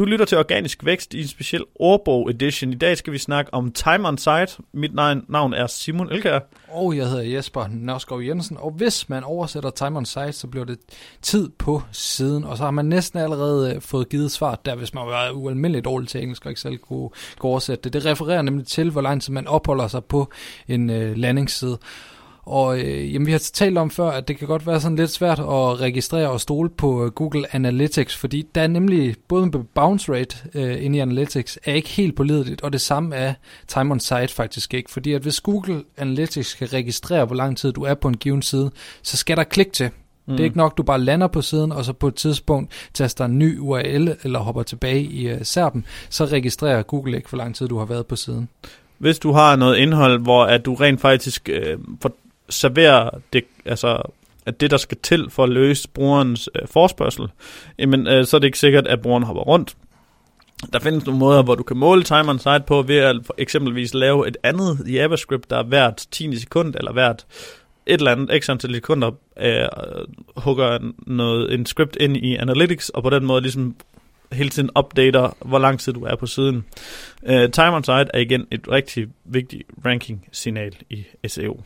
Du lytter til Organisk Vækst i en speciel ordbog edition. I dag skal vi snakke om time on site. Mit navn er Simon Elkær. Og jeg hedder Jesper Nørskov Jensen. Og hvis man oversætter time on site, så bliver det tid på siden. Og så har man næsten allerede øh, fået givet svar der, hvis man var ualmindeligt dårlig til engelsk og ikke selv kunne, kunne oversætte det. Det refererer nemlig til, hvor lang tid man opholder sig på en øh, landingsside. Og øh, jamen, vi har talt om før, at det kan godt være sådan lidt svært at registrere og stole på øh, Google Analytics, fordi der er nemlig både med bounce rate øh, inde i Analytics er ikke helt pålideligt, og det samme er time on site faktisk ikke. Fordi at hvis Google Analytics kan registrere, hvor lang tid du er på en given side, så skal der klik til. Mm. Det er ikke nok, du bare lander på siden, og så på et tidspunkt taster en ny URL, eller hopper tilbage i uh, serpen, så registrerer Google ikke, hvor lang tid du har været på siden. Hvis du har noget indhold, hvor at du rent faktisk øh, for, serverer det, altså, at det, der skal til for at løse brugerens øh, forspørgsel, jamen, øh, så er det ikke sikkert, at brugeren hopper rundt. Der findes nogle måder, hvor du kan måle time on site på, ved at for eksempelvis lave et andet JavaScript, der er hvert 10 sekund, eller hvert et eller andet x antal sekunder, øh, hugger noget, en script ind i Analytics, og på den måde ligesom hele tiden updater, hvor lang tid du er på siden. Øh, uh, time on site er igen et rigtig vigtigt ranking-signal i SEO.